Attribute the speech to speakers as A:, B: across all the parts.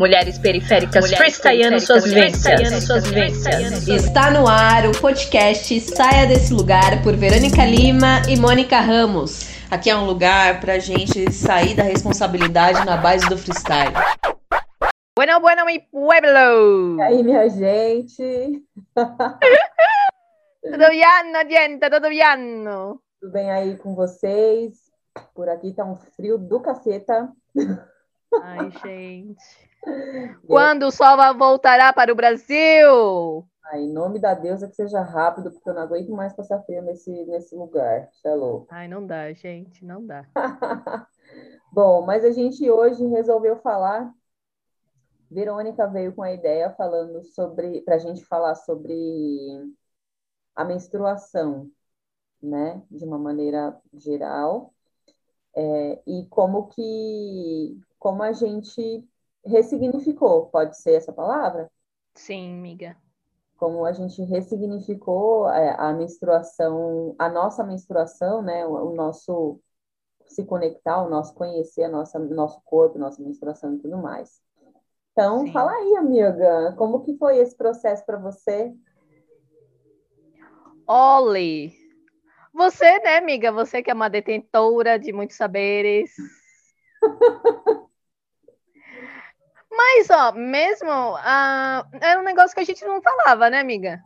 A: Mulheres periféricas freestyleando suas vivências. suas vivências.
B: Está no ar o podcast Saia Desse Lugar por Verônica Lima e Mônica Ramos.
C: Aqui é um lugar pra gente sair da responsabilidade na base do freestyle.
A: Bueno, bueno, mi pueblo!
D: E aí, minha gente?
A: tudo bem, gente? Tudo bem?
D: Tudo bem aí com vocês? Por aqui tá um frio do caceta.
A: Ai, gente. Quando o sol voltará para o Brasil?
D: Ai, em nome da deusa que seja rápido, porque eu não aguento mais passar frio nesse, nesse lugar. Isso
A: Ai, não dá, gente, não dá.
D: Bom, mas a gente hoje resolveu falar. Verônica veio com a ideia falando sobre, para a gente falar sobre a menstruação, né, de uma maneira geral, é, e como que, como a gente ressignificou, pode ser essa palavra?
A: Sim, amiga.
D: Como a gente ressignificou a, é, a menstruação, a nossa menstruação, né? O, o, nosso se conectar, o nosso conhecer, a nossa, nosso corpo, nossa menstruação e tudo mais. Então, Sim. fala aí, amiga, como que foi esse processo para você?
A: Olhe, você, né, amiga, você que é uma detentora de muitos saberes. Mas, ó, mesmo. Uh, era um negócio que a gente não falava, né, amiga?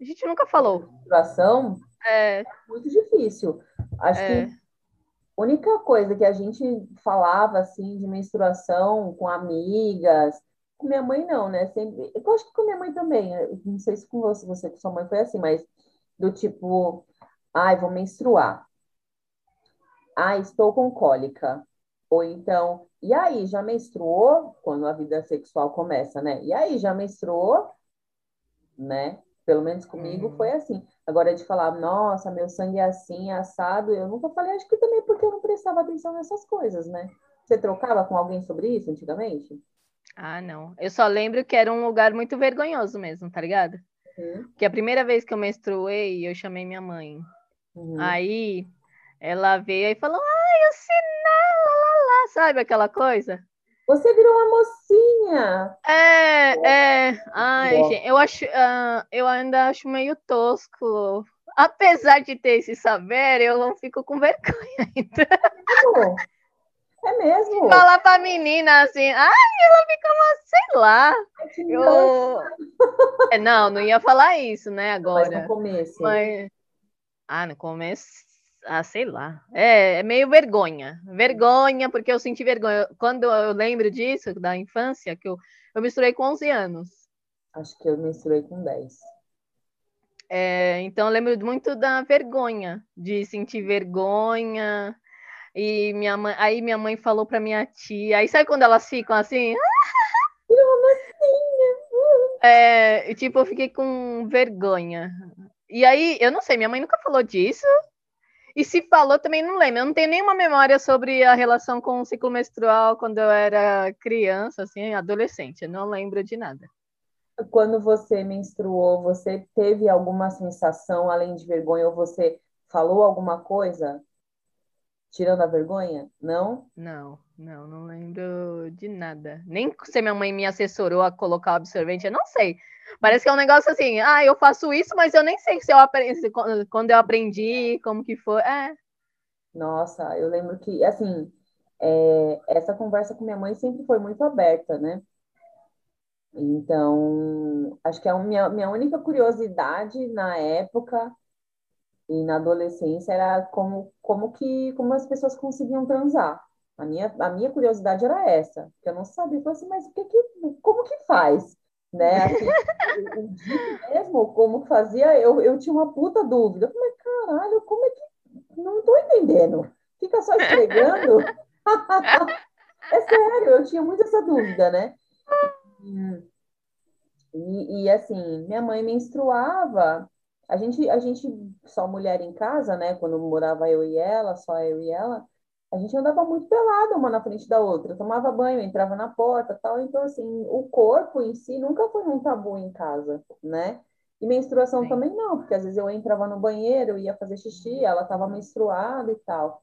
A: A gente nunca falou.
D: Menstruação
A: é
D: muito difícil. Acho é. que a única coisa que a gente falava, assim, de menstruação com amigas, com minha mãe não, né? Sempre, eu acho que com minha mãe também. Não sei se com você, você com sua mãe foi assim, mas do tipo, ai, vou menstruar. Ai, estou com cólica. Ou então, e aí, já menstruou? Quando a vida sexual começa, né? E aí, já menstruou? Né? Pelo menos comigo uhum. foi assim. Agora, de falar, nossa, meu sangue é assim, é assado, eu nunca falei, acho que também porque eu não prestava atenção nessas coisas, né? Você trocava com alguém sobre isso antigamente?
A: Ah, não. Eu só lembro que era um lugar muito vergonhoso mesmo, tá ligado? Uhum. Que a primeira vez que eu menstruei, eu chamei minha mãe. Uhum. Aí ela veio e falou: Ai, o sinal, sabe aquela coisa?
D: Você virou uma mocinha.
A: É, é. Ai, Boa. gente, eu acho, uh, eu ainda acho meio tosco. Apesar de ter esse saber, eu não fico com vergonha ainda.
D: É mesmo?
A: Falar pra menina assim, ai, ela fica uma, sei lá. Eu... É, não, não ia falar isso, né, agora.
D: Mas no começo.
A: Mas... Ah, no começo ah, sei lá. É, é, meio vergonha. Vergonha, porque eu senti vergonha. Quando eu lembro disso, da infância, que eu, eu misturei com 11 anos.
D: Acho que eu misturei com 10.
A: É, então eu lembro muito da vergonha, de sentir vergonha. E minha mãe, aí minha mãe falou para minha tia. Aí sabe quando elas ficam assim? É, tipo, eu fiquei com vergonha. E aí, eu não sei, minha mãe nunca falou disso. E se falou, também não lembro. Eu não tenho nenhuma memória sobre a relação com o ciclo menstrual quando eu era criança, assim, adolescente. Eu não lembro de nada.
D: Quando você menstruou, você teve alguma sensação além de vergonha ou você falou alguma coisa tirando a vergonha? Não?
A: Não, não, não lembro de nada. Nem se minha mãe me assessorou a colocar o absorvente, eu não sei. Parece que é um negócio assim, ah, eu faço isso, mas eu nem sei se eu aprendi, quando eu aprendi, como que foi. É.
D: Nossa, eu lembro que, assim, é, essa conversa com minha mãe sempre foi muito aberta, né? Então, acho que é a minha, minha única curiosidade na época e na adolescência era como, como que como as pessoas conseguiam transar. A minha, a minha curiosidade era essa, que eu não sabia. Eu falei assim, mas que, que como que faz? Né? Assim, o, o mesmo, como fazia, eu, eu tinha uma puta dúvida. Eu falei, caralho, como é que. Não tô entendendo. Fica só esfregando. é sério, eu tinha muito essa dúvida, né? E, e, assim, minha mãe menstruava. A gente, a gente, só mulher em casa, né? Quando morava eu e ela, só eu e ela, a gente andava muito pelada uma na frente da outra, tomava banho, entrava na porta, tal. Então, assim, o corpo em si nunca foi um tabu em casa, né? E menstruação Sim. também não, porque às vezes eu entrava no banheiro, ia fazer xixi, ela estava menstruada e tal.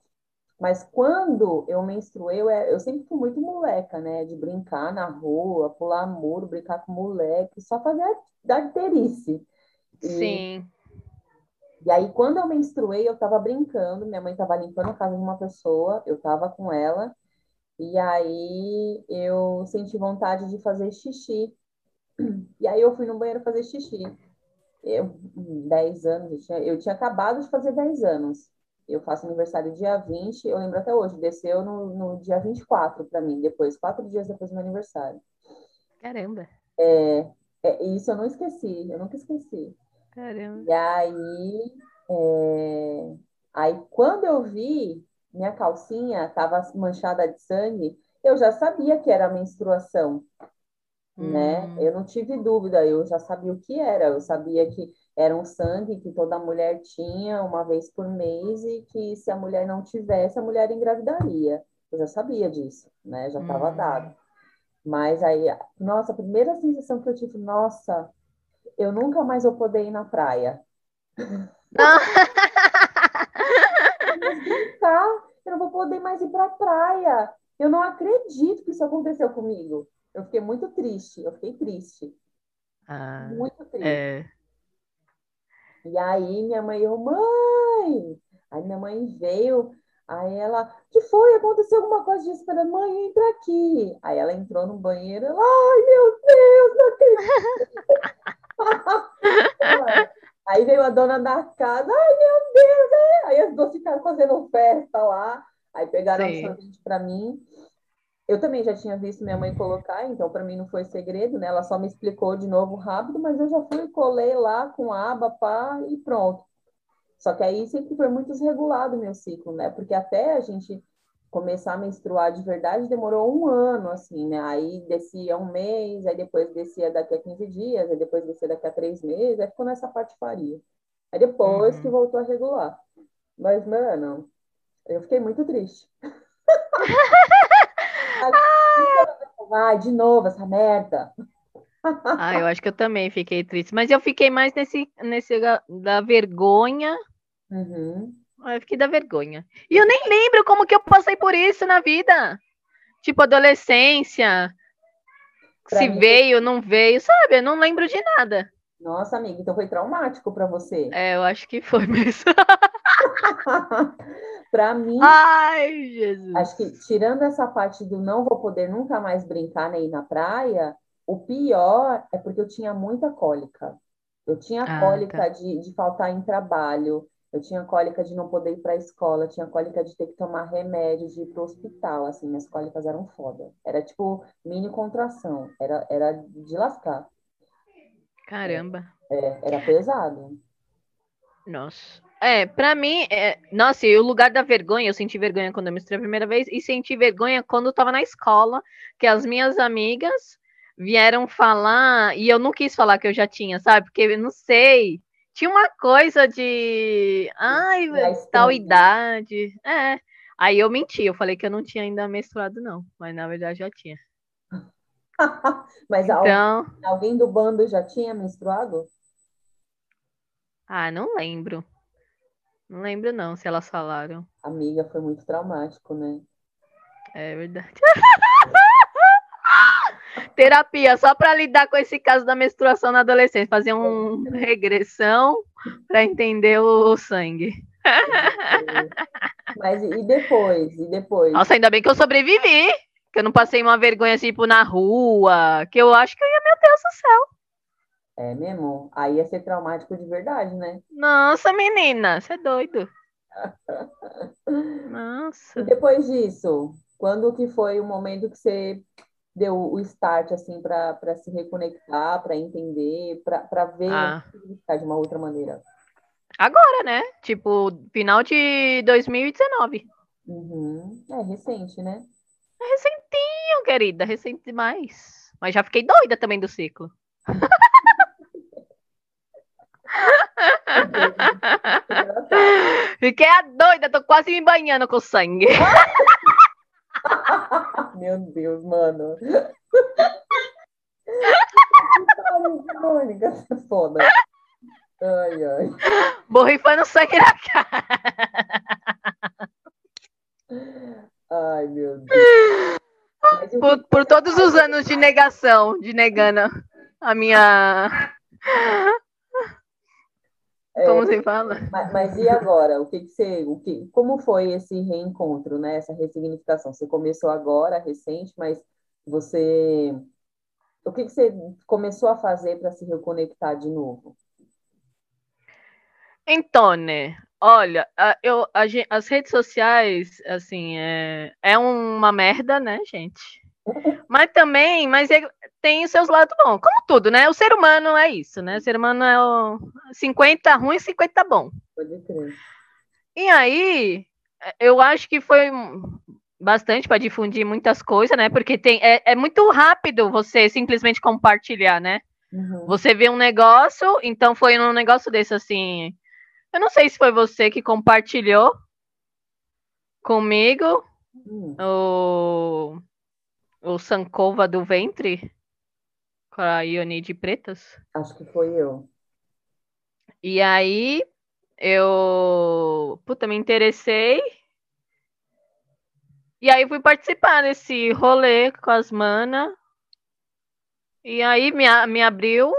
D: Mas quando eu menstruei, eu, eu sempre fui muito moleca, né? De brincar na rua, pular muro, brincar com moleque, só fazer arterice.
A: Sim.
D: E aí, quando eu menstruei, eu tava brincando, minha mãe tava limpando a casa de uma pessoa, eu tava com ela, e aí eu senti vontade de fazer xixi. E aí eu fui no banheiro fazer xixi. Eu, 10 anos, eu tinha, eu tinha acabado de fazer 10 anos. Eu faço aniversário dia 20, eu lembro até hoje, desceu no, no dia 24 para mim, depois, quatro dias depois do meu aniversário.
A: Caramba.
D: É, é, isso eu não esqueci, eu nunca esqueci.
A: Caramba.
D: E aí, é, aí quando eu vi, minha calcinha estava manchada de sangue, eu já sabia que era menstruação, né?
A: Hum.
D: Eu não tive dúvida, eu já sabia o que era, eu sabia que era um sangue que toda mulher tinha uma vez por mês e que se a mulher não tivesse, a mulher engravidaria. Eu já sabia disso, né? Já estava
A: Hum.
D: dado. Mas aí, nossa, a primeira sensação que eu tive, nossa, eu nunca mais vou poder ir na praia.
A: Não.
D: Tá? Eu não vou poder mais ir pra praia. Eu não acredito que isso aconteceu comigo. Eu fiquei muito triste, eu fiquei triste,
A: Ah,
D: muito triste.
A: é.
D: E aí minha mãe, eu, mãe! Aí minha mãe veio, aí ela, que foi? Aconteceu alguma coisa disso? Falei, mãe, entra aqui. Aí ela entrou no banheiro, ela, ai meu Deus, não acredito. Aí veio a dona da casa, ai meu Deus, é. Aí as duas ficaram fazendo festa lá, aí pegaram um
A: Sim.
D: sorvete para mim. Eu também já tinha visto minha mãe colocar, então para mim não foi segredo, né? Ela só me explicou de novo rápido, mas eu já fui e colei lá com aba, pá, e pronto. Só que aí sempre foi muito desregulado o meu ciclo, né? Porque até a gente começar a menstruar de verdade demorou um ano, assim, né? Aí descia um mês, aí depois descia daqui a 15 dias, aí depois descia daqui a três meses, aí ficou nessa patifaria. Aí depois
A: Uhum.
D: que voltou a regular. Mas, mano, eu fiquei muito triste. Ai, de novo essa merda.
A: Ah, eu acho que eu também fiquei triste. Mas eu fiquei mais nesse, nesse da vergonha.
D: Uhum.
A: Eu fiquei da vergonha. E eu nem lembro como que eu passei por isso na vida. Tipo, adolescência.
D: Pra
A: Se
D: mim-
A: veio, não veio, sabe? Eu não lembro de nada.
D: Nossa, amiga, então foi traumático para você.
A: É, eu acho que foi mesmo.
D: Para mim,
A: Ai, Jesus.
D: acho que tirando essa parte do não vou poder nunca mais brincar nem ir na praia, o pior é porque eu tinha muita cólica. Eu tinha
A: Ah,
D: cólica
A: tá.
D: de, de faltar em trabalho, eu tinha cólica de não poder ir para a escola, tinha cólica de ter que tomar remédio, de ir para o hospital, assim, minhas cólicas eram foda. Era tipo mini contração, era, era de lascar,
A: Caramba.
D: É, era pesado.
A: Nossa. É, pra mim, é... nossa, e o lugar da vergonha, eu senti vergonha quando eu menstruei a primeira vez e senti vergonha quando eu tava na escola, que as minhas amigas vieram falar e eu não quis falar que eu já tinha, sabe? Porque eu não sei. Tinha uma coisa de, ai, tal
D: escândalo.
A: idade. É. Aí eu menti, eu falei que eu não tinha ainda menstruado, não, mas na verdade já tinha.
D: Mas
A: Então,
D: alguém do bando já tinha menstruado?
A: ah, não lembro. Não lembro não se elas falaram.
D: Amiga, foi muito traumático, né?
A: É verdade. Terapia só para lidar com esse caso da menstruação na adolescência, fazer uma regressão para entender o, o sangue.
D: Mas e depois? E depois?
A: Nossa, ainda bem que eu sobrevivi, que eu não passei uma vergonha assim, tipo na rua, que eu acho que eu ia, meu Deus do céu.
D: É mesmo? Aí ia ser traumático de verdade, né?
A: Nossa, menina, você é doido.
D: E
A: Nossa.
D: depois disso, quando que foi o momento que você deu o start, assim, para se reconectar, para entender, para ver
A: Ah.
D: de uma outra maneira?
A: Agora, né? Tipo, final de 2019.
D: Uhum. É recente, né?
A: Recentinho, querida, recente demais. Mas já fiquei doida também do ciclo. Fiquei a doida, tô quase me banhando com sangue.
D: Meu Deus, mano. Mônica, é foda. Ai, ai.
A: Borrifando sangue na cara. Ai, meu Deus. Por, por todos os anos de negação, de negando a minha como você fala?
D: Mas, mas, e agora? O que, que você. O que, como foi esse reencontro, né? Essa ressignificação? Você começou agora, recente, mas você. O que, que você começou a fazer para se reconectar de novo?
A: Então, né? Olha, eu, a, as redes sociais, assim, é, é uma merda, né, gente? Mas também, mas é, tem os seus lados bons, como tudo, né? O ser humano é isso, né? O ser humano é o 50 ruim e 50 bom.
D: Pode crer.
A: E aí, eu acho que foi bastante para difundir muitas coisas, né? Porque tem, é, é muito rápido você simplesmente compartilhar, né? Uhum. Você vê um negócio, então foi um negócio desse assim. Eu não sei se foi você que compartilhou comigo uhum. o, o Sankova do ventre com a Ionide Pretas.
D: Acho que foi eu.
A: E aí eu puta, me interessei e aí fui participar desse rolê com as manas. E aí me, me abriu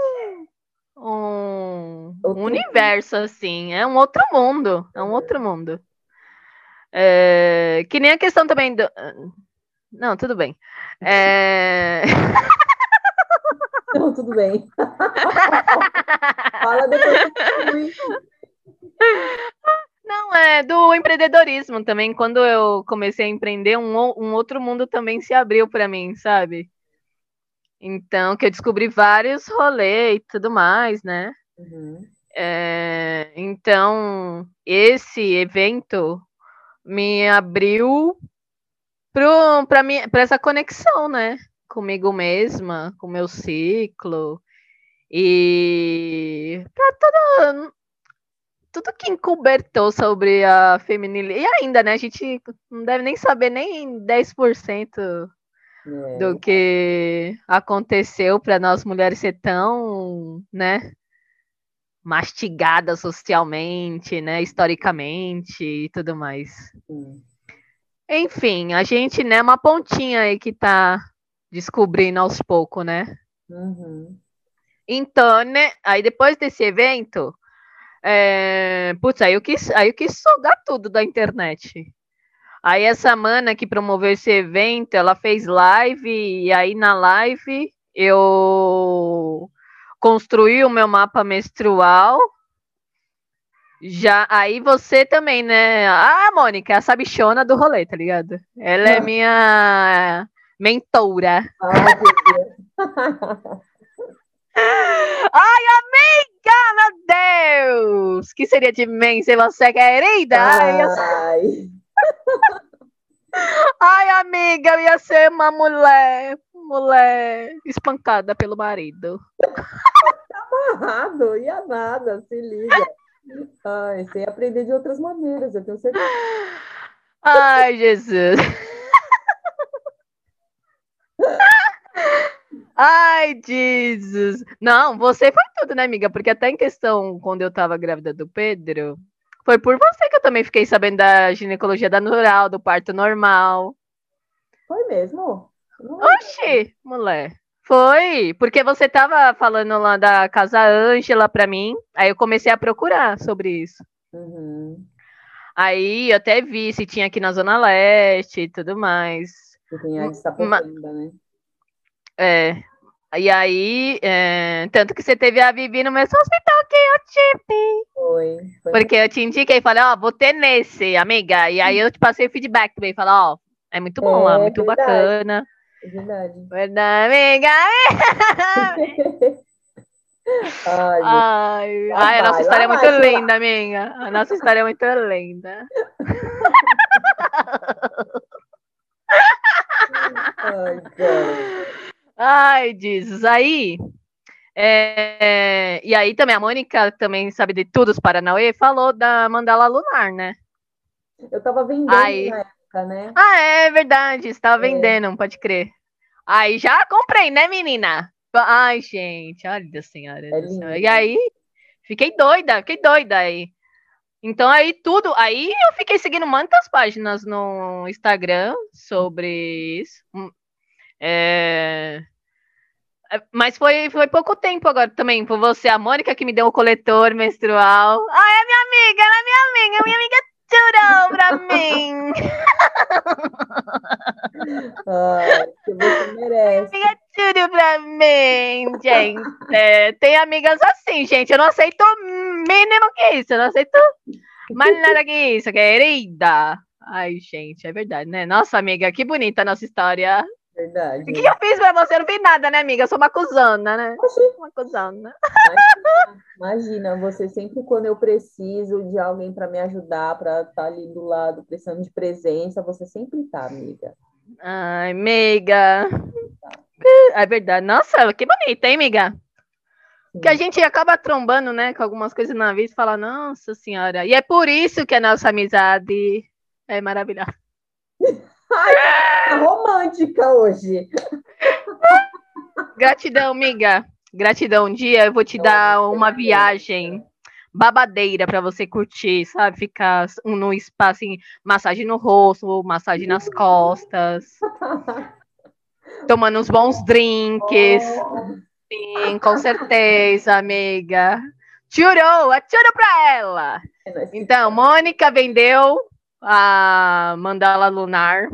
A: um, um universo, assim. É um outro mundo. É um outro mundo. É, que nem a questão também do. Não, tudo bem. É...
D: Não, tudo bem. Fala depois.
A: Não, é do empreendedorismo também. Quando eu comecei a empreender, um, um outro mundo também se abriu para mim, sabe? Então, que eu descobri vários rolês e tudo mais, né? Uhum. É, então, esse evento me abriu para essa conexão, né? Comigo mesma, com o meu ciclo e para todo tudo que encobertou sobre a feminilidade. E ainda, né? A gente não deve nem saber nem 10% é. do que aconteceu para nós mulheres ser tão, né? Mastigada socialmente, né? Historicamente e tudo mais. Sim. Enfim, a gente, né? Uma pontinha aí que tá descobrindo aos poucos, né? Uhum. Então, né? Aí depois desse evento, é, putz, aí eu, quis, aí eu quis sugar tudo da internet. Aí essa mana que promoveu esse evento, ela fez live, e aí na live eu construí o meu mapa menstrual. Já, aí você também, né? Ah, Mônica, a sabichona do rolê, tá ligado? Ela é minha mentora. Ai, amiga, meu Deus! Que seria de mim se você querida? Ai, Ai. Ai, amiga, eu ia ser uma mulher, mulher espancada pelo marido.
D: Amarrado, ia nada, se liga. Ai, sem aprender de outras maneiras, eu tenho certeza.
A: Ai, Jesus. Ai, Jesus. Não, você foi tudo, né, amiga? Porque até em questão, quando eu tava grávida do Pedro, foi por você que eu também fiquei sabendo da ginecologia da natural, do parto normal.
D: Foi mesmo?
A: Oxi, mulher. Foi, porque você tava falando lá da Casa Ângela pra mim, aí eu comecei a procurar sobre isso. Uhum. Aí eu até vi se tinha aqui na Zona Leste e tudo mais.
D: Tem a de né?
A: É, e aí, é, tanto que você teve a Vivi no mesmo hospital que eu tive.
D: Foi. foi.
A: Porque eu te indiquei e falei, ó, vou ter nesse, amiga. E aí eu te passei o feedback também, falei, ó, é muito bom é, lá, muito bacana.
D: É verdade.
A: Verdade, amiga. ai, ai, ai, a nossa história é muito linda, amiga. A nossa história é muito linda. ai, cara. Ai, Jesus. Aí. É, e aí também a Mônica também sabe de tudo os Paranauê, falou da mandala lunar, né?
D: Eu tava vendendo aí, na época, né?
A: Ah, é verdade, estava é. vendendo, pode crer. Aí já comprei, né, menina? Ai, gente, olha senhora. É e aí, fiquei doida, fiquei doida aí. Então aí tudo, aí eu fiquei seguindo muitas páginas no Instagram sobre isso. É, É, mas foi, foi pouco tempo agora também, por você, a Mônica, que me deu o coletor menstrual. Ai, é minha amiga, ela é minha amiga, minha amiga Turão pra mim.
D: Ai, que você merece.
A: Tudo pra mim, gente. É, tem amigas assim, gente. Eu não aceito mínimo que isso. Eu não aceito mais nada que isso, querida. Ai, gente, é verdade, né? Nossa, amiga, que bonita a nossa história.
D: Verdade. O
A: que, que, eu fiz pra você? Eu não fiz nada, né, amiga? Eu sou uma cuzana, né? Uma cuzana.
D: Imagina, imagina, você sempre quando eu preciso de alguém para me ajudar, para estar tá ali do lado, precisando de presença, você sempre tá, amiga.
A: Ai, amiga. É verdade. Nossa, que bonita, hein, amiga? Que a gente acaba trombando, né, com algumas coisas na vida e fala, nossa senhora. E é por isso que a nossa amizade é maravilhosa.
D: Ai, tá romântica hoje.
A: Gratidão, amiga. Gratidão. Um dia eu vou te dar uma viagem babadeira para você curtir, sabe? Ficar no espaço, assim, massagem no rosto, massagem nas costas, tomando uns bons drinks. Sim, com certeza, amiga. Tirou, atirou para ela. Então, Mônica vendeu a mandala lunar.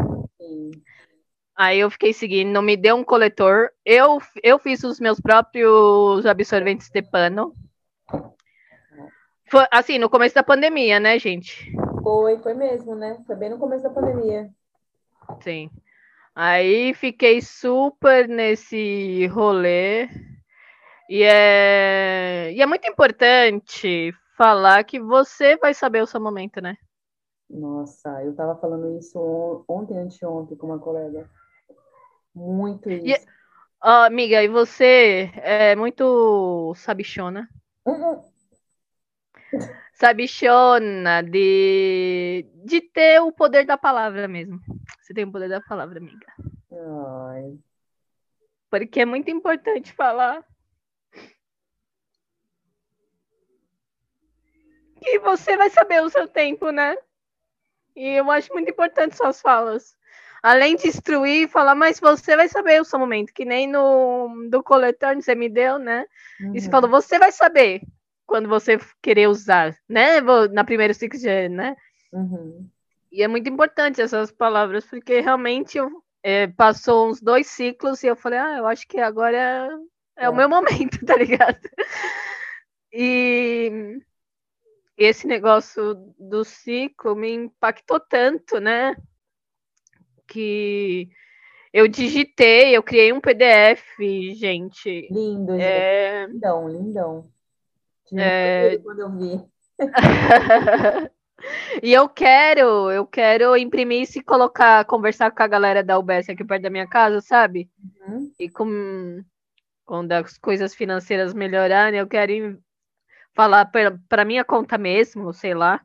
A: Aí eu fiquei seguindo, não me deu um coletor. Eu, eu fiz os meus próprios absorventes de pano. Foi, assim, no começo da pandemia, né, gente?
D: Foi, foi mesmo, né? Foi bem no começo da pandemia.
A: Sim. Aí fiquei super nesse rolê. E é, e é muito importante falar que você vai saber o seu momento, né?
D: Nossa, eu estava falando isso ontem, anteontem, com uma colega. Muito isso.
A: E, oh, amiga, e você é muito sabichona? Uhum. Sabichona de, de ter o poder da palavra mesmo. Você tem o poder da palavra, amiga.
D: Ai.
A: Porque é muito importante falar. E você vai saber o seu tempo, né? E eu acho muito importante suas falas. Além de instruir, falar, mas você vai saber o seu momento, que nem no do coletor você me deu, né? Uhum. E você uhum. falou, você vai saber quando você querer usar, né? Na primeira ciclo de, né?
D: Uhum.
A: E é muito importante essas palavras, porque realmente eu, é, passou uns dois ciclos e eu falei, ah, eu acho que agora é, é, é. o meu momento, tá ligado? E esse negócio do ciclo me impactou tanto, né? Que eu digitei, eu criei um PDF, gente.
D: Lindo, gente. É... Lindão, lindão.
A: É...
D: Quando eu vi.
A: e eu quero, eu quero imprimir isso e colocar, conversar com a galera da UBS aqui perto da minha casa, sabe? Uhum. E com, quando as coisas financeiras melhorarem, eu quero falar para minha conta mesmo, sei lá.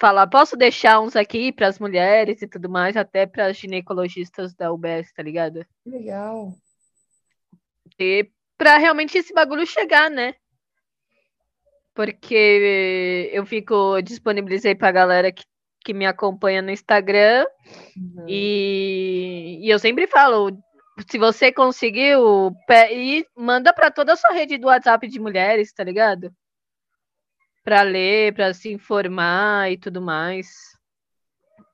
A: Falar, posso deixar uns aqui para as mulheres e tudo mais, até para as ginecologistas da UBS, tá ligado?
D: Legal.
A: E para realmente esse bagulho chegar, né? Porque eu fico disponibilizei para a galera que, que me acompanha no Instagram uhum. e, e eu sempre falo, se você conseguiu, e manda para toda a sua rede do WhatsApp de mulheres, tá ligado? Para ler, para se informar e tudo mais.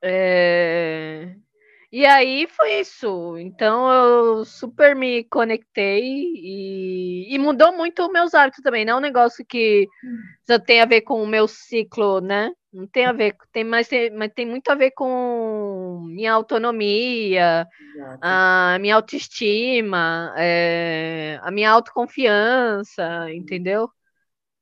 A: É... E aí foi isso. Então eu super me conectei e, e mudou muito meus hábitos também. Não é um negócio que já tem a ver com o meu ciclo, né? Não tem a ver, tem, mas, tem, mas tem muito a ver com minha autonomia, Exato. a minha autoestima, é, a minha autoconfiança, entendeu?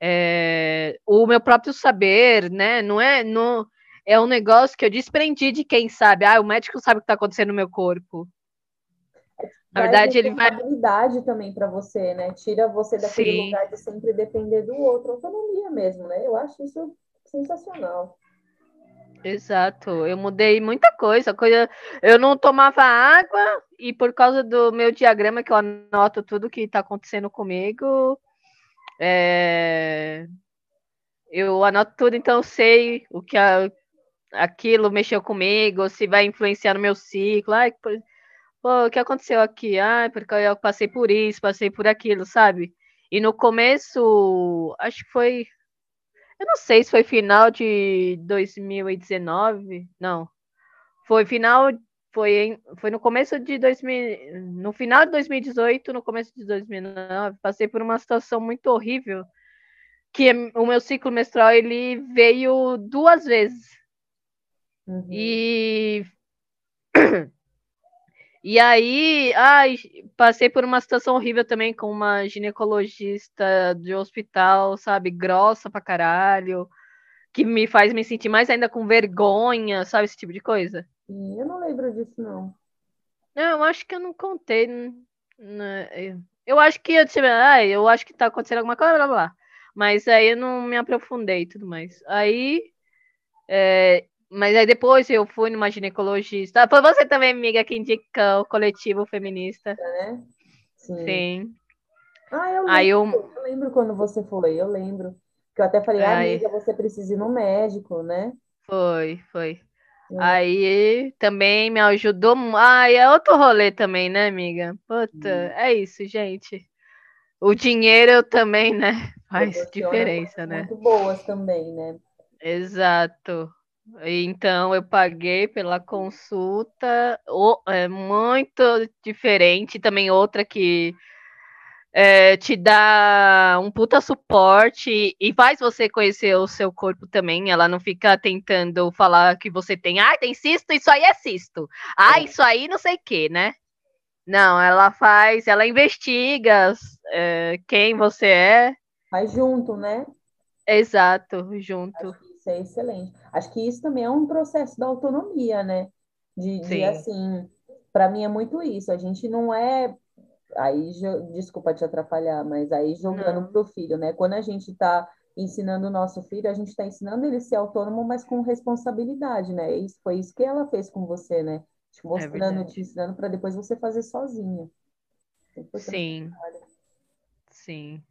A: É, o meu próprio saber, né? Não é, não, é um negócio que eu desprendi de quem sabe. Ah, o médico sabe o que está acontecendo no meu corpo.
D: Na verdade, ele vai. habilidade também para você, né? Tira você daquele Sim. lugar de sempre depender do outro, autonomia mesmo, né? Eu acho isso sensacional.
A: Exato, eu mudei muita coisa, coisa. Eu não tomava água e por causa do meu diagrama que eu anoto tudo que está acontecendo comigo, é... Eu anoto tudo, então eu sei o que a... aquilo mexeu comigo, se vai influenciar no meu ciclo. Ai, pô, o que aconteceu aqui? Ah, porque eu passei por isso, passei por aquilo, sabe? E no começo, acho que foi. Eu não sei se foi final de 2019. Não. Foi final. Foi, em, foi no começo de 2000. No final de 2018, no começo de 2009, passei por uma situação muito horrível. Que o meu ciclo menstrual ele veio duas vezes. Uhum. E e aí, ai, passei por uma situação horrível também com uma ginecologista de hospital, sabe, grossa pra caralho, que me faz me sentir mais ainda com vergonha, sabe, esse tipo de coisa.
D: Eu não lembro disso, não.
A: Não, eu acho que eu não contei. Né? Eu acho que eu, tipo, ah, eu acho que tá acontecendo alguma coisa, blá, blá, blá. Mas aí eu não me aprofundei e tudo mais. Aí é, mas aí depois eu fui numa ginecologista. Foi você também, amiga, que indica o coletivo feminista.
D: É,
A: Sim. Sim.
D: Ah, eu lembro, aí eu... eu lembro quando você foi, eu lembro. Que eu até falei, ah, amiga, você precisa ir no médico, né?
A: Foi, foi. É. Aí também me ajudou. Ah, é outro rolê também, né, amiga? Puta, hum. é isso, gente. O dinheiro também, né? Faz diferença, né?
D: Muito boas também, né?
A: Exato. Então eu paguei pela consulta, é muito diferente. Também outra que é, te dá um puta suporte e faz você conhecer o seu corpo também. Ela não fica tentando falar que você tem, ah, tem cisto, isso aí é cisto. Ah, é. isso aí não sei o que, né? Não, ela faz, ela investiga é, quem você é.
D: Faz junto, né?
A: Exato, junto
D: isso é excelente. Acho que isso também é um processo da autonomia, né? De, de assim, para mim é muito isso. A gente não é. Aí, desculpa te atrapalhar, mas aí jogando para o filho, né? Quando a gente está ensinando o nosso filho, a gente está ensinando ele a ser autônomo, mas com responsabilidade, né? Isso foi isso que ela fez com você, né? Te é mostrando, é te ensinando para depois você fazer sozinha.
A: Sim. Sim.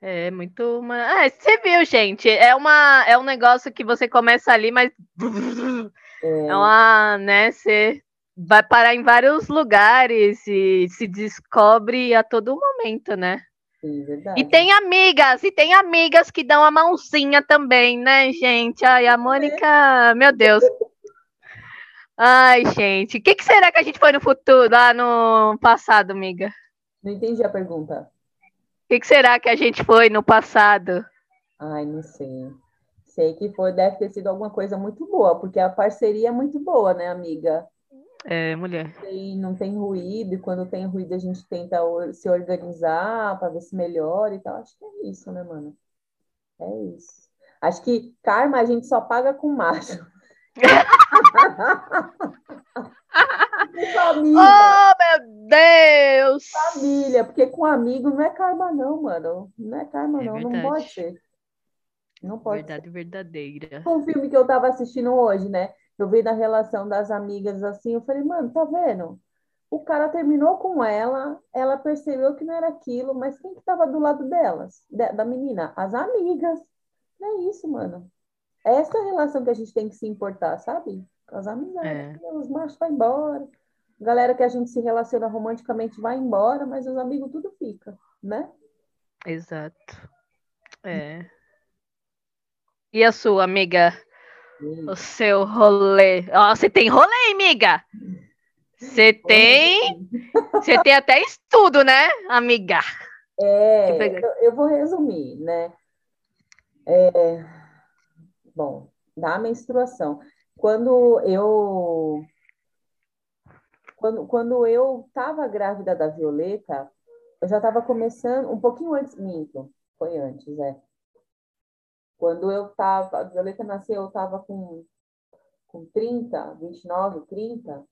A: É muito. Uma... Ah, você viu, gente? É, uma, é um negócio que você começa ali, mas. É, é uma. né? Você vai parar em vários lugares e se descobre a todo momento, né?
D: Sim,
A: e tem amigas, e tem amigas que dão a mãozinha também, né, gente? Ai, a Mônica, meu Deus. Ai, gente, o que, que será que a gente foi no futuro, lá no passado, amiga?
D: Não entendi a pergunta
A: que, que será que a gente foi no passado?
D: Ai, não sei. Sei que foi, deve ter sido alguma coisa muito boa, porque a parceria é muito boa, né, amiga?
A: É, mulher.
D: E não tem ruído, e quando tem ruído a gente tenta se organizar para ver se melhora e tal. Acho que é isso, né, mano? É isso. Acho que karma a gente só paga com macho.
A: Família. Oh, meu Deus!
D: Família, porque com amigo não é karma, não, mano. Não é karma, é não. Verdade. Não pode ser. Não pode
A: Verdade
D: ser.
A: verdadeira.
D: Um filme que eu tava assistindo hoje, né? Eu vi da relação das amigas assim, eu falei, mano, tá vendo? O cara terminou com ela, ela percebeu que não era aquilo, mas quem que tava do lado delas? Da menina? As amigas. Não é isso, mano. É essa relação que a gente tem que se importar, sabe? As amizades. É. Os machos vão embora. Galera que a gente se relaciona romanticamente vai embora, mas os amigos tudo fica, né?
A: Exato. É. E a sua amiga? O seu rolê. Ó, você tem rolê, amiga? Você tem. Você tem até estudo, né, amiga?
D: É, eu, eu vou resumir, né? É, bom, da menstruação. Quando eu quando, quando eu estava grávida da Violeta, eu já estava começando, um pouquinho antes, minto, foi antes, é. Quando eu estava, a Violeta nasceu, eu estava com, com 30, 29, 30.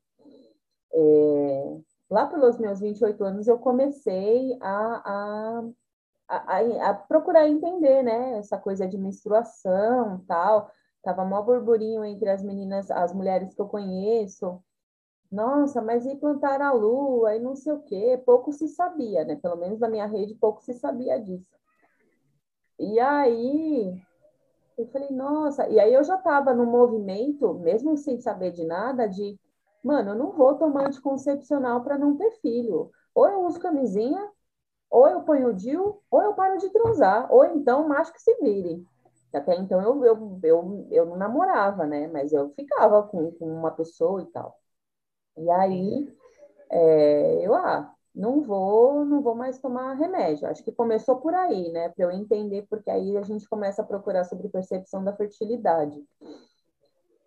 D: É, lá pelos meus 28 anos, eu comecei a, a, a, a, procurar entender, né, essa coisa de menstruação tal. Tava mó burburinho entre as meninas, as mulheres que eu conheço. Nossa, mas e plantar a lua e não sei o quê? Pouco se sabia, né? Pelo menos na minha rede, pouco se sabia disso. E aí, eu falei, nossa, e aí eu já estava no movimento, mesmo sem saber de nada, de mano, eu não vou tomar anticoncepcional para não ter filho. Ou eu uso camisinha, ou eu ponho o DIU, ou eu paro de transar, ou então macho que se vire. Até então eu, eu, eu, eu não namorava, né? Mas eu ficava com, com uma pessoa e tal. E aí é, eu, ah, não vou, não vou mais tomar remédio. Acho que começou por aí, né? Para eu entender, porque aí a gente começa a procurar sobre percepção da fertilidade.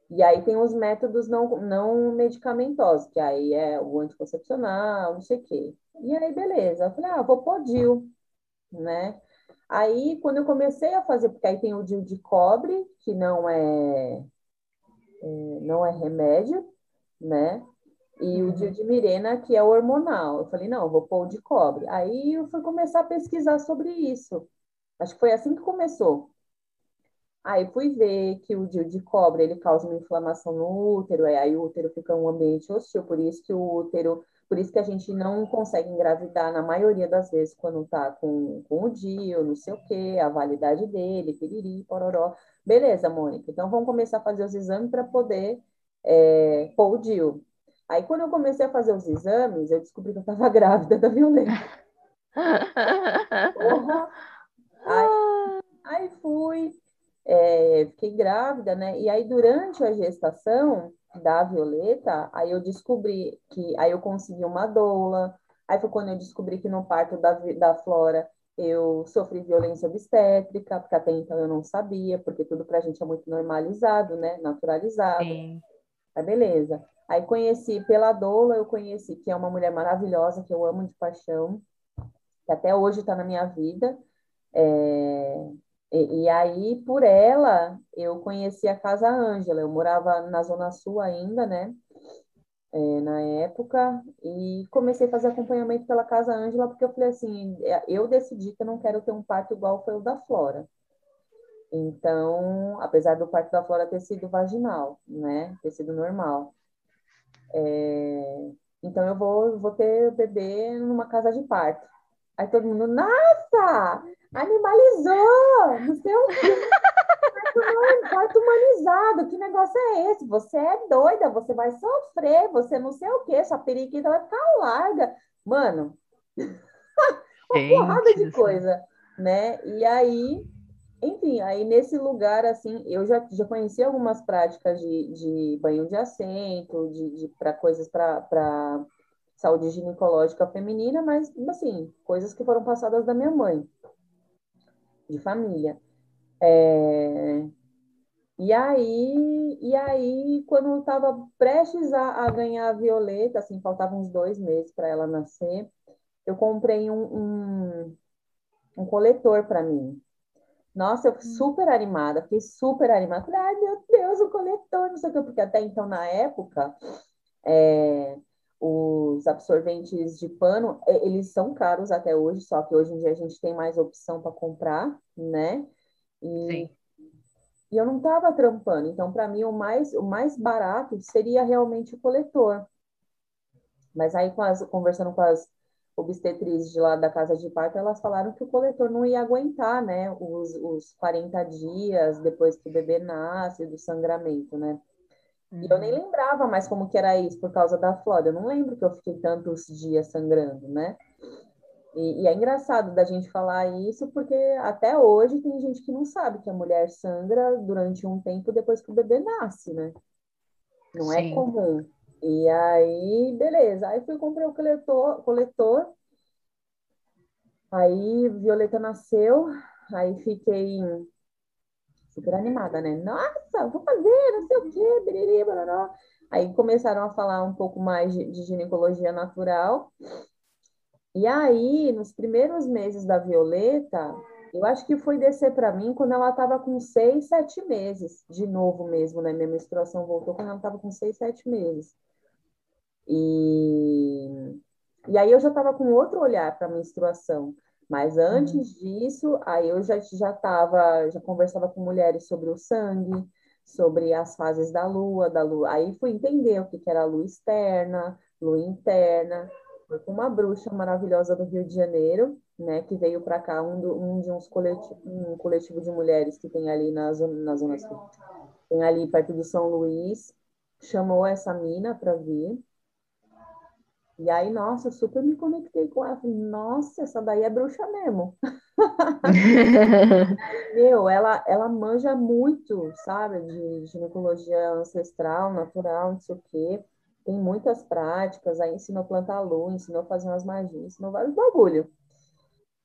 D: E aí tem os métodos não, não medicamentosos, que aí é o anticoncepcional, não sei o quê. E aí, beleza. Eu falei, ah, vou pôr DIL, né? Aí, quando eu comecei a fazer, porque aí tem o DIL de cobre, que não é, é não é remédio, né? E uhum. o DIL de Mirena, que é hormonal. Eu falei, não, eu vou pôr o de cobre. Aí eu fui começar a pesquisar sobre isso. Acho que foi assim que começou. Aí fui ver que o DIU de cobre ele causa uma inflamação no útero, aí o útero fica um ambiente hostil, por isso que o útero, por isso que a gente não consegue engravidar na maioria das vezes quando tá com, com o DIU, não sei o quê, a validade dele, piriri, pororó. Beleza, Mônica, então vamos começar a fazer os exames para poder é, pôr o DIU. Aí quando eu comecei a fazer os exames, eu descobri que eu estava grávida da violência. Aí, aí fui, é, fiquei grávida, né? E aí, durante a gestação da Violeta, aí eu descobri que, aí eu consegui uma doula, aí foi quando eu descobri que no parto da, da Flora eu sofri violência obstétrica, porque até então eu não sabia, porque tudo pra gente é muito normalizado, né? Naturalizado. Sim. Aí, beleza. Aí conheci pela doula, eu conheci que é uma mulher maravilhosa, que eu amo de paixão, que até hoje está na minha vida. É, e, e, aí, por ela, eu conheci a Casa Ângela. Eu morava na Zona Sul ainda, né? É, na época, e comecei a fazer acompanhamento pela Casa Ângela, porque eu falei assim: é, eu decidi que eu não quero ter um parto igual foi o da Flora. Então, apesar do parto da Flora ter sido vaginal, né? Ter sido normal. É, então, eu vou, vou ter bebê numa casa de parto. Aí todo mundo, nossa, animalizou, não sei o quê. Parto humanizado, que negócio é esse? Você é doida, você vai sofrer, você não sei o quê, sua periquita vai ficar larga. Mano, uma Gente, porrada de coisa, né? E aí, enfim, aí nesse lugar, assim, eu já, já conheci algumas práticas de, de banho de assento, de, de para coisas para saúde ginecológica feminina, mas, assim, coisas que foram passadas da minha mãe, de família. É... E aí, e aí, quando eu estava prestes a, a, ganhar a Violeta, assim, faltavam uns dois meses para ela nascer, eu comprei um, um, um coletor para mim. Nossa, eu hum. super animada, fiquei super animada. Falei, ai meu Deus, o coletor, não sei o que, porque até então, na época, é, os absorventes de pano, é, eles são caros até hoje, só que hoje em dia a gente tem mais opção para comprar, né? E, Sim. e eu não estava trampando, então para mim o mais, o mais barato seria realmente o coletor. Mas aí, com as, conversando com as obstetrizes de lá da casa de parto, elas falaram que o coletor não ia aguentar, né? Os, os 40 dias depois que o bebê nasce, do sangramento, né? E eu nem uhum. lembrava mais como que era isso por causa da Flora. Eu não lembro que eu fiquei tantos dias sangrando, né? E, e, é engraçado da gente falar isso, porque até hoje tem gente que não sabe que a mulher sangra durante um tempo depois que o bebê nasce, né? Não é Sim. é comum. E aí, beleza. Aí fui comprei o coletor, coletor. Aí Violeta nasceu, aí fiquei super animada, né? Nossa, vou fazer, não sei o quê, biriri. Aí começaram a falar um pouco mais de, de ginecologia natural. E aí, nos primeiros meses da Violeta, eu acho que foi descer para mim quando ela estava com seis, sete meses, de novo mesmo, né? Minha menstruação voltou quando ela estava com seis, sete meses. E, e aí eu já estava com outro olhar para a menstruação. Mas antes uhum. disso, aí eu já já tava, já conversava com mulheres sobre o sangue, sobre as fases da lua, da lua. Aí fui entender o que, que era lua externa, lua interna. Foi com uma bruxa maravilhosa do Rio de Janeiro, né, que veio para cá um, do, um de uns coletivo, um coletivo de mulheres que tem ali na zona, na zona sul. Tem ali perto de São Luís, chamou essa mina para vir. E aí, nossa, eu super me conectei com ela. Falei, nossa, essa daí é bruxa mesmo. Meu, ela, ela manja muito, sabe, de ginecologia ancestral, natural, não sei o quê. Tem muitas práticas, aí ensinou a plantar lua, ensinou a fazer umas magias, ensinou vários bagulho.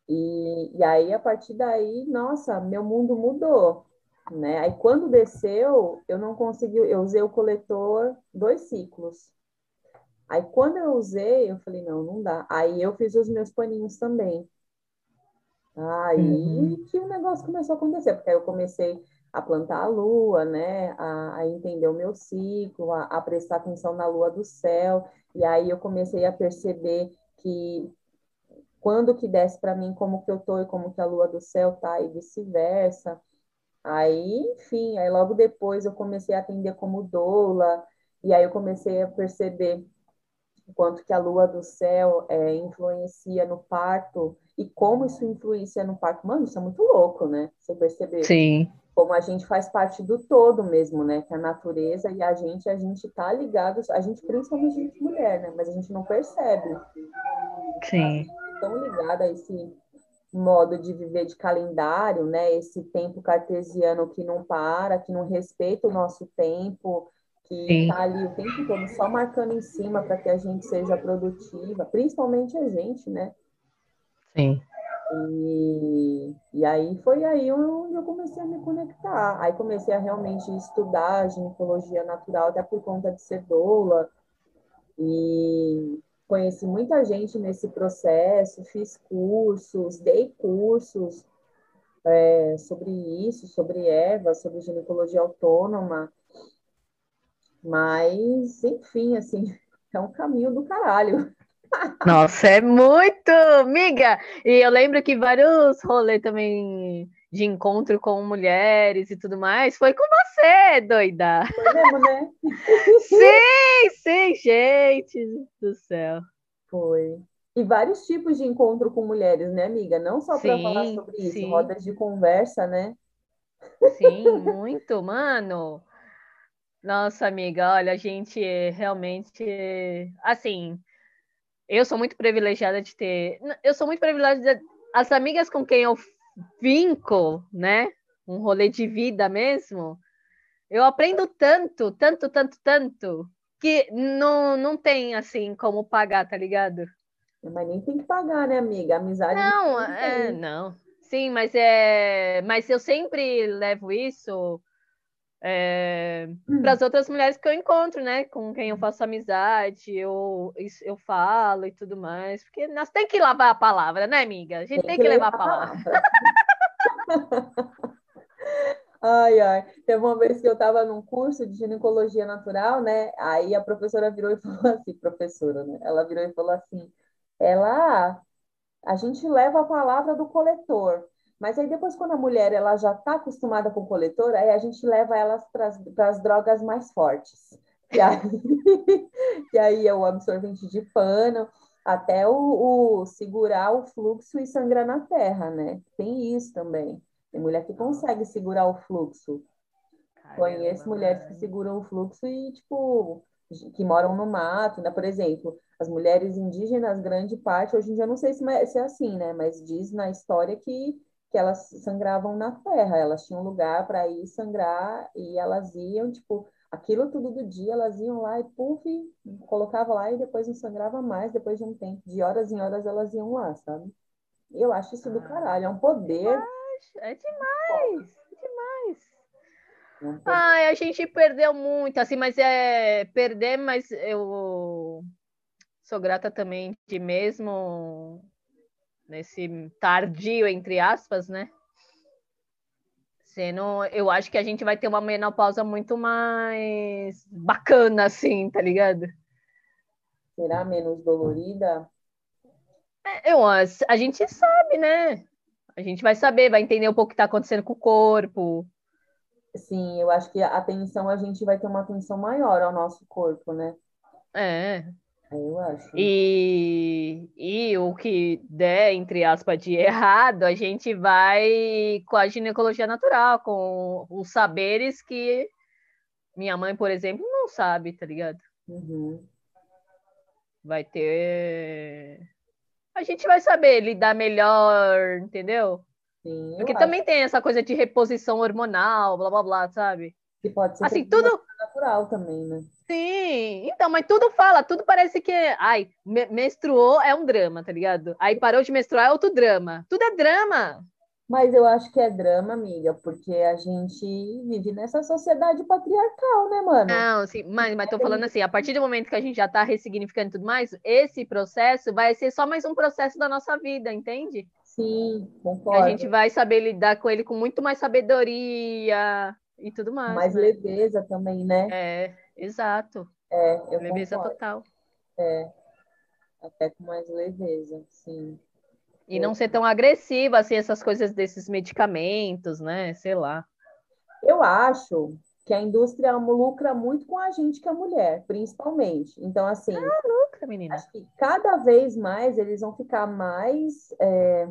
D: E, e aí, a partir daí, nossa, meu mundo mudou, né? Aí, quando desceu, eu não consegui, eu usei o coletor dois ciclos. Aí quando eu usei, eu falei, não, não dá. Aí eu fiz os meus paninhos também. Aí uhum. que o negócio começou a acontecer, porque aí eu comecei a plantar a lua, né? A, a entender o meu ciclo, a, a, prestar atenção na lua do céu. E aí eu comecei a perceber que quando que desce para mim como que eu tô e como que a lua do céu tá e vice-versa. Aí, enfim, aí logo depois eu comecei a atender como doula, e aí eu comecei a perceber quanto que a lua do céu é, influencia no parto e como isso influencia no parto. Mano, isso é muito louco, né? Você perceber.
A: Sim.
D: Como a gente faz parte do todo mesmo, né? Que a natureza e a gente, a gente tá ligado, a gente, principalmente a gente mulher, né? Mas a gente não percebe.
A: Sim.
D: Tão ligada a esse modo de viver de calendário, né? Esse tempo cartesiano que não para, que não respeita o nosso tempo, que está ali o tempo todo só marcando em cima para que a gente seja produtiva, principalmente a gente, né?
A: Sim.
D: E, e aí foi aí onde eu comecei a me conectar. Aí comecei a realmente estudar ginecologia natural, até por conta de ser doula. E conheci muita gente nesse processo, fiz cursos, dei cursos é, sobre isso, sobre Eva, sobre ginecologia autônoma. Mas, enfim, assim, é um caminho do caralho.
A: Nossa, é muito, amiga! E eu lembro que vários rolês também de encontro com mulheres e tudo mais foi com você, doida!
D: Foi mesmo, né?
A: sim, sim, gente do céu.
D: Foi. E vários tipos de encontro com mulheres, né, amiga? Não só para falar sobre isso, sim. rodas de conversa, né?
A: Sim, muito, mano. Nossa, amiga, olha, a gente realmente, assim, eu sou muito privilegiada de ter, eu sou muito privilegiada, as amigas com quem eu vinco, né, um rolê de vida mesmo, eu aprendo tanto, tanto, tanto, tanto, que não, não tem, assim, como pagar, tá ligado?
D: Mas nem tem que pagar, né, amiga? Amizade
A: não, não é, não. Sim, mas é, mas eu sempre levo isso é, hum. para as outras mulheres que eu encontro, né? Com quem eu faço amizade, eu, eu falo e tudo mais. Porque nós tem que lavar a palavra, né, amiga? A gente tem, tem que, que, levar a palavra.
D: palavra. ai, ai. Teve uma vez que eu estava num curso de ginecologia natural, né? Aí a professora virou e falou assim, professora, né? Ela virou e falou assim, ela, a gente leva a palavra do coletor. Mas aí depois, quando a mulher ela já está acostumada com o coletor, aí a gente leva elas para as drogas mais fortes. E aí, e aí é o absorvente de pano, até o, o, segurar o fluxo e sangrar na terra, né? Tem isso também. Tem mulher que consegue segurar o fluxo. Caramba, Conheço mulheres que seguram o fluxo e, tipo, que moram no mato, né? Por exemplo, as mulheres indígenas, grande parte, hoje em dia não sei se é assim, né? Mas diz na história que que elas sangravam na terra, elas tinham lugar para ir sangrar e elas iam, tipo, aquilo tudo do dia, elas iam lá e puf, colocava lá e depois não sangrava mais, depois de um tempo, de horas em horas elas iam lá, sabe? Eu acho isso do ah, caralho, é um poder.
A: É demais, é demais. É um Ai, a gente perdeu muito, assim, mas é perder, mas eu sou grata também de mesmo nesse tardio, entre aspas, né? Sendo, eu acho que a gente vai ter uma menopausa muito mais bacana, assim, tá ligado?
D: Será menos dolorida?
A: É, eu, a gente sabe, né? A gente vai saber, vai entender um pouco o que está acontecendo com o corpo.
D: Sim, eu acho que a atenção, a gente vai ter uma atenção maior ao nosso corpo, né?
A: É,
D: eu acho.
A: E, e o que der, entre aspas, de errado, a gente vai com a ginecologia natural, com os saberes que Minha mãe, por exemplo, não sabe, tá ligado?
D: Uhum.
A: Vai ter. A gente vai saber lidar melhor, entendeu?
D: Sim,
A: Porque
D: acho
A: também tem essa coisa de reposição hormonal, blá blá blá, sabe?
D: que pode ser
A: Assim, tudo.
D: natural também, né?
A: Sim, então, mas tudo fala, tudo parece que, ai, me- menstruou é um drama, tá ligado? Aí parou de menstruar é outro drama. Tudo é drama.
D: Mas eu acho que é drama, amiga, porque a gente vive nessa sociedade patriarcal, né, mano?
A: Não, assim, mas, mas tô falando assim, a partir do momento que a gente já tá ressignificando tudo mais, esse processo vai ser só mais um processo da nossa vida, entende?
D: Sim, concordo.
A: a gente vai saber lidar com ele com muito mais sabedoria e tudo mais,
D: Mais
A: né?
D: leveza também, né?
A: É, exato.
D: É, eu
A: Leveza
D: concordo.
A: total.
D: Até com mais leveza, sim.
A: E não ser tão agressiva, assim, essas coisas desses medicamentos, né? Sei lá.
D: Eu acho que a indústria lucra muito com a gente que é mulher, principalmente. Então, assim,
A: Lucra, menina.
D: acho que cada vez mais eles vão ficar mais. é,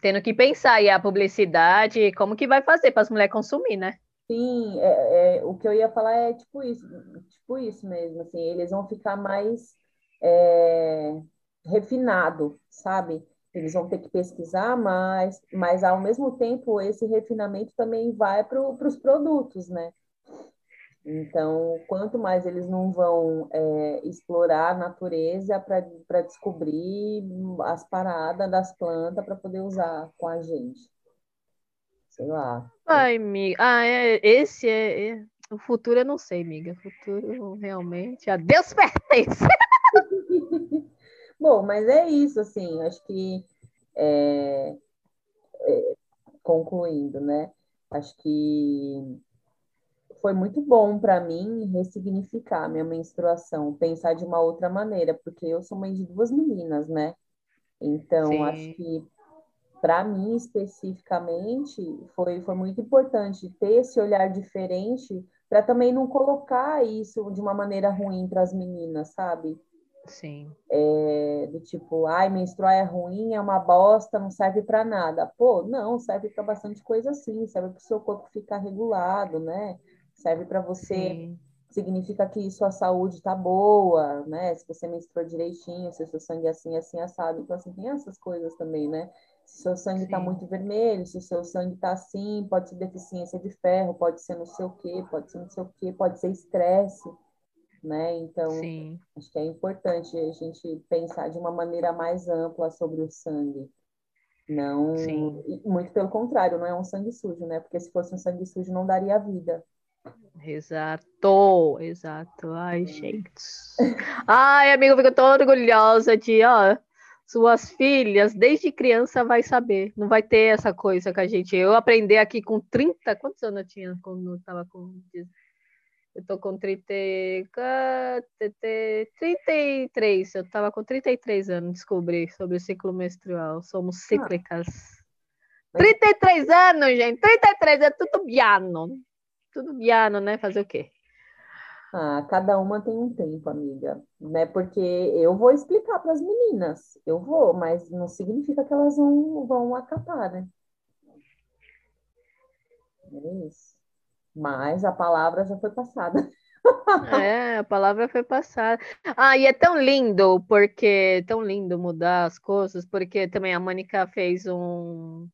A: Tendo que pensar, e a publicidade, como que vai fazer para as mulheres consumir, né?
D: Sim, é, é, o que eu ia falar é tipo isso, tipo isso mesmo, assim, eles vão ficar mais é, refinado, sabe? Eles vão ter que pesquisar mais, mas ao mesmo tempo esse refinamento também vai para os produtos, né? Então, quanto mais eles não vão é, explorar a natureza para descobrir as paradas das plantas para poder usar com a gente. Sei lá.
A: Ai, amiga. Ah, é, esse é, é- O futuro eu não sei, amiga. O futuro realmente. A Deus pertence.
D: Bom, mas é isso, assim, acho que é, é, concluindo, né? Acho que foi muito bom para mim ressignificar a minha menstruação, pensar de uma outra maneira, porque eu sou mãe de duas meninas, né? Então,
A: Sim.
D: acho que para mim especificamente foi, foi muito importante ter esse olhar diferente para também não colocar isso de uma maneira ruim para as meninas, sabe?
A: Sim.
D: É, do tipo, ai, menstruar é ruim, é uma bosta, não serve para nada. Pô, não, serve para bastante coisa sim, serve para o seu corpo ficar regulado, né? Serve para você,
A: Sim.
D: significa que sua saúde tá boa, né? Se você menstrua direitinho, se o seu sangue é assim, assim, assado. Então, assim, tem essas coisas também, né? Seu sangue tá
A: Sim.
D: muito vermelho, se o seu sangue tá assim, pode ser deficiência de ferro, pode ser não sei o quê, pode ser não sei o quê, pode ser estresse, né? Então,
A: Sim.
D: Acho que é importante a gente pensar de uma maneira mais ampla sobre o sangue. Não,
A: Sim.
D: muito pelo contrário, não é um sangue sujo, né? Porque se fosse um sangue sujo, não daria vida.
A: Exato, exato. Ai, gente. Ai, amigo, fico toda orgulhosa de, ó, suas filhas, desde criança, vai saber. Não vai ter essa coisa com a gente. Eu aprendi aqui com 30. Quantos anos eu tinha quando eu tava com. Eu tô com 30, e- ca- te- te- 33. Eu tava com 33 anos, descobri sobre o ciclo menstrual. Somos cíclicas.
D: Mas-
A: 33 anos, gente. 33 é tudo piano. Tudo piano, né? Fazer o quê?
D: Ah, cada uma tem um tempo, amiga, né? Porque eu vou explicar para as meninas, eu vou, mas não significa que elas vão, vão acatar, né? É isso. Mas a palavra já foi passada.
A: É, a palavra foi passada. Ah, e é tão lindo, porque tão lindo mudar as coisas, porque também a Mônica fez um.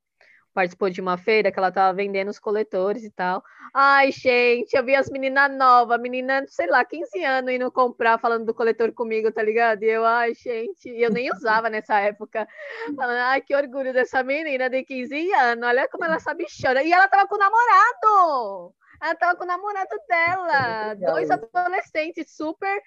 A: Participou de uma feira que ela estava vendendo os coletores e tal. Ai, gente, eu vi as meninas novas, menina, sei lá, 15 anos indo comprar, falando do coletor comigo, tá ligado? E eu, ai, gente, e eu nem usava nessa época. Falando, ai, que orgulho dessa menina de 15 anos, olha como ela sabe chorar. E ela tava com o namorado! Ela tava com o namorado dela, dois adolescentes super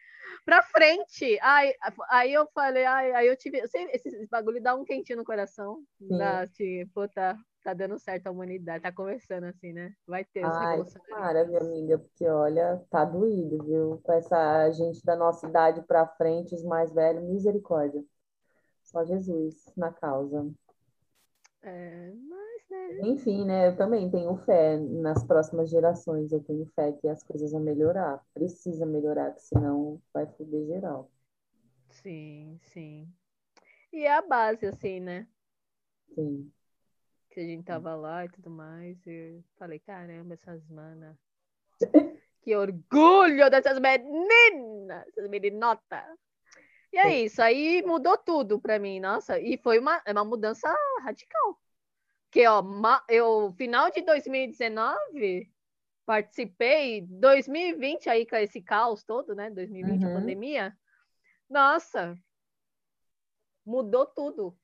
A: pra frente. Ai, aí eu falei, ai, aí eu tive. sei, Esse bagulho dá um quentinho no coração. Dá, tipo, tá, tá dando certo a humanidade, tá começando assim, né? Vai ter os revolucionários.
D: tomara, viu, amiga? Porque, olha, tá doído, viu? Com essa gente da nossa idade pra frente, os mais velhos, misericórdia. Só Jesus na causa.
A: É, mas, né?
D: Enfim, né? Eu também tenho fé nas próximas gerações. Eu tenho fé que as coisas vão melhorar. Precisa melhorar, que senão vai foder geral.
A: Sim, sim. E é a base, assim, né?
D: Sim.
A: Que a gente tava lá e tudo mais. E falei, caramba, essas manas que orgulho dessas meninas, essas meninotas. E é isso, aí mudou tudo para mim, nossa, e foi uma, é uma mudança radical. Que, ó, eu, final de 2019, participei, 2020 aí com esse caos todo, né, 2020, uhum. a pandemia, nossa, mudou tudo.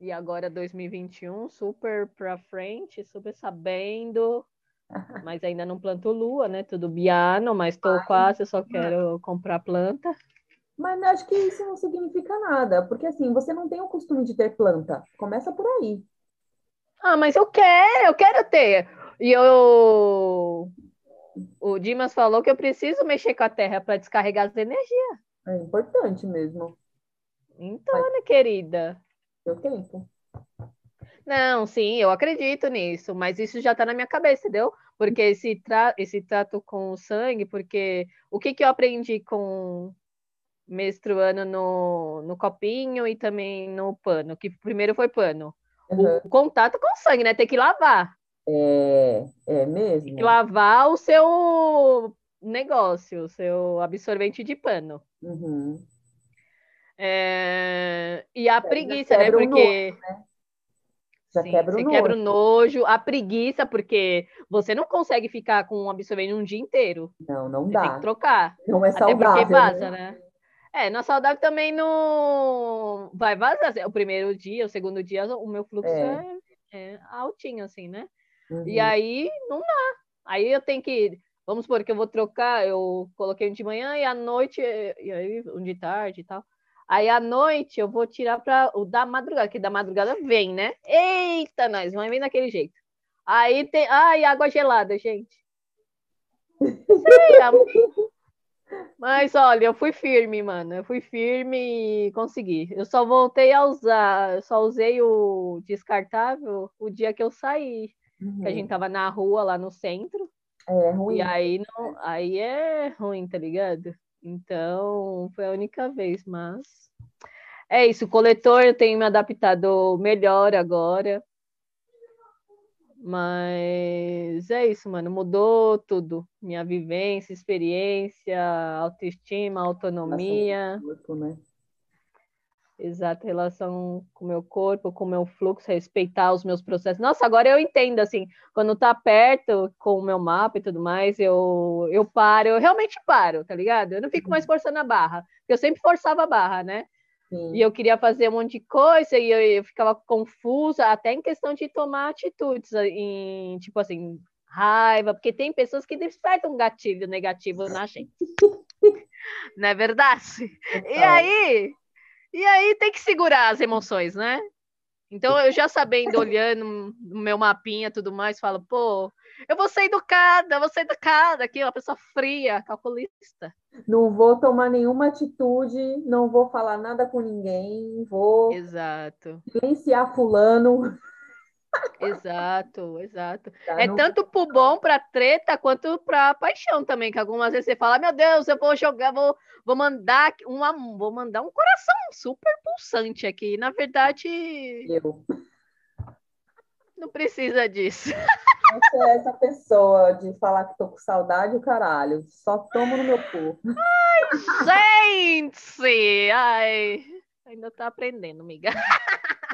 A: E agora 2021, super pra frente, super sabendo, mas ainda não planto lua, né? Tudo biano, mas Ai, quase, só quero comprar planta.
D: Mas acho que isso não significa nada, porque assim, você não tem o costume de ter planta. Começa por aí.
A: Ah, mas eu quero, eu quero ter. E eu. O Dimas falou que eu preciso mexer com a terra para descarregar as energias.
D: É importante mesmo.
A: Então, mas... né, querida?
D: Seu tempo.
A: Não, sim, eu acredito nisso, mas isso já está na minha cabeça, entendeu? Porque esse, tra esse trato com o sangue, porque o que, que eu aprendi com menstruando no, no copinho e também no pano, que primeiro foi pano. Uhum. O contato com o sangue, né? Tem que lavar.
D: É, é mesmo.
A: Tem que lavar o seu negócio, o seu absorvente de pano.
D: Uhum.
A: É... E a preguiça, né? Porque. Nojo, né? Já Sim, quebra o você nojo. quebra o nojo, a preguiça, porque você não consegue ficar com um absorvente um dia inteiro.
D: Não, não você dá.
A: Tem que trocar.
D: Não é saudável. Até porque
A: vaza, né? né? É, na saudável também não vai vazar. O primeiro dia, o segundo dia, o meu fluxo é, é, é altinho, assim, né? Uhum. E aí não dá. Aí eu tenho que. Vamos supor que eu vou trocar, eu coloquei um de manhã e à noite, e aí um de tarde e tal. Aí à noite eu vou tirar para o da madrugada, que da madrugada vem, né? Eita, nós, vai vir daquele jeito. Aí tem. Ai, água gelada, gente. Sei, amor. Mas olha, eu fui firme, mano. Eu fui firme e consegui. Eu só voltei a usar, eu só usei o descartável o dia que eu saí. Uhum. Que a gente uhum. tava na rua lá no centro.
D: É ruim.
A: E aí não, aí é ruim, tá ligado? Então, foi a única vez, mas é isso, o coletor eu tenho me adaptado melhor agora. Mas é isso, mano. Mudou tudo. Minha vivência, experiência, autoestima, autonomia.
D: Corpo, né?
A: Exato, relação com o meu corpo, com o meu fluxo, respeitar os meus processos. Nossa, agora eu entendo, assim, quando tá perto com o meu mapa e tudo mais, eu, eu paro, eu realmente paro, tá ligado? Eu não fico mais uhum. forçando a barra, porque eu sempre forçava a barra, né? Sim. E eu queria fazer um monte de coisa e eu, eu ficava confusa, até em questão de tomar atitudes, em, tipo assim, raiva, porque tem pessoas que despertam um gatilho negativo na gente. não é verdade? E aí e aí tem que segurar as emoções, né? Então eu já sabendo, olhando no meu mapinha e tudo mais, falo, pô, eu vou ser educada, eu vou ser educada, aqui, uma pessoa fria, calculista.
D: Não vou tomar nenhuma atitude, não vou falar nada com ninguém, vou
A: Exato.
D: silenciar fulano.
A: Exato, exato. Tá, é não... tanto pro bom, pra treta, quanto pra paixão também, que algumas vezes você fala, meu Deus, eu vou jogar, vou, vou mandar uma, vou mandar um coração super pulsante aqui. Na verdade,
D: eu
A: não precisa disso.
D: Eu sou essa pessoa de falar que tô com saudade, o caralho. Só tomo no meu corpo.
A: Ai, gente! Ai, ainda tá aprendendo, amiga.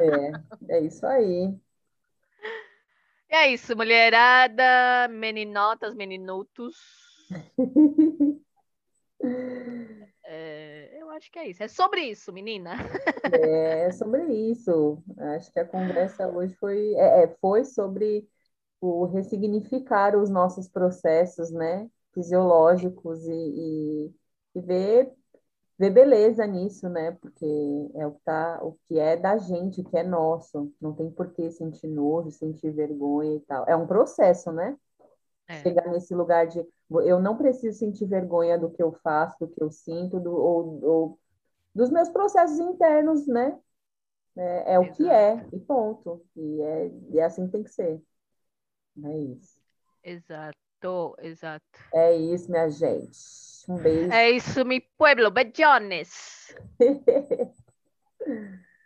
D: É, é isso aí.
A: E é isso, mulherada, meninotas, meninutos. É, eu acho que é isso. É sobre isso, menina.
D: É sobre isso. Acho que a conversa hoje foi, é, é, foi sobre o ressignificar os nossos processos, né, fisiológicos e, e, e ver ver beleza nisso, né? Porque é o que tá, o que é da gente, o que é nosso. Não tem por que sentir nojo, sentir vergonha e tal. É um processo, né? É. Chegar nesse lugar de eu não preciso sentir vergonha do que eu faço, do que eu sinto, do, ou, ou dos meus processos internos, né? É, é o que é, e ponto. E é, e é assim que tem que ser. É isso.
A: Exato, exato.
D: É isso, minha gente. Um beijo.
A: É isso, mi pueblo, bejones.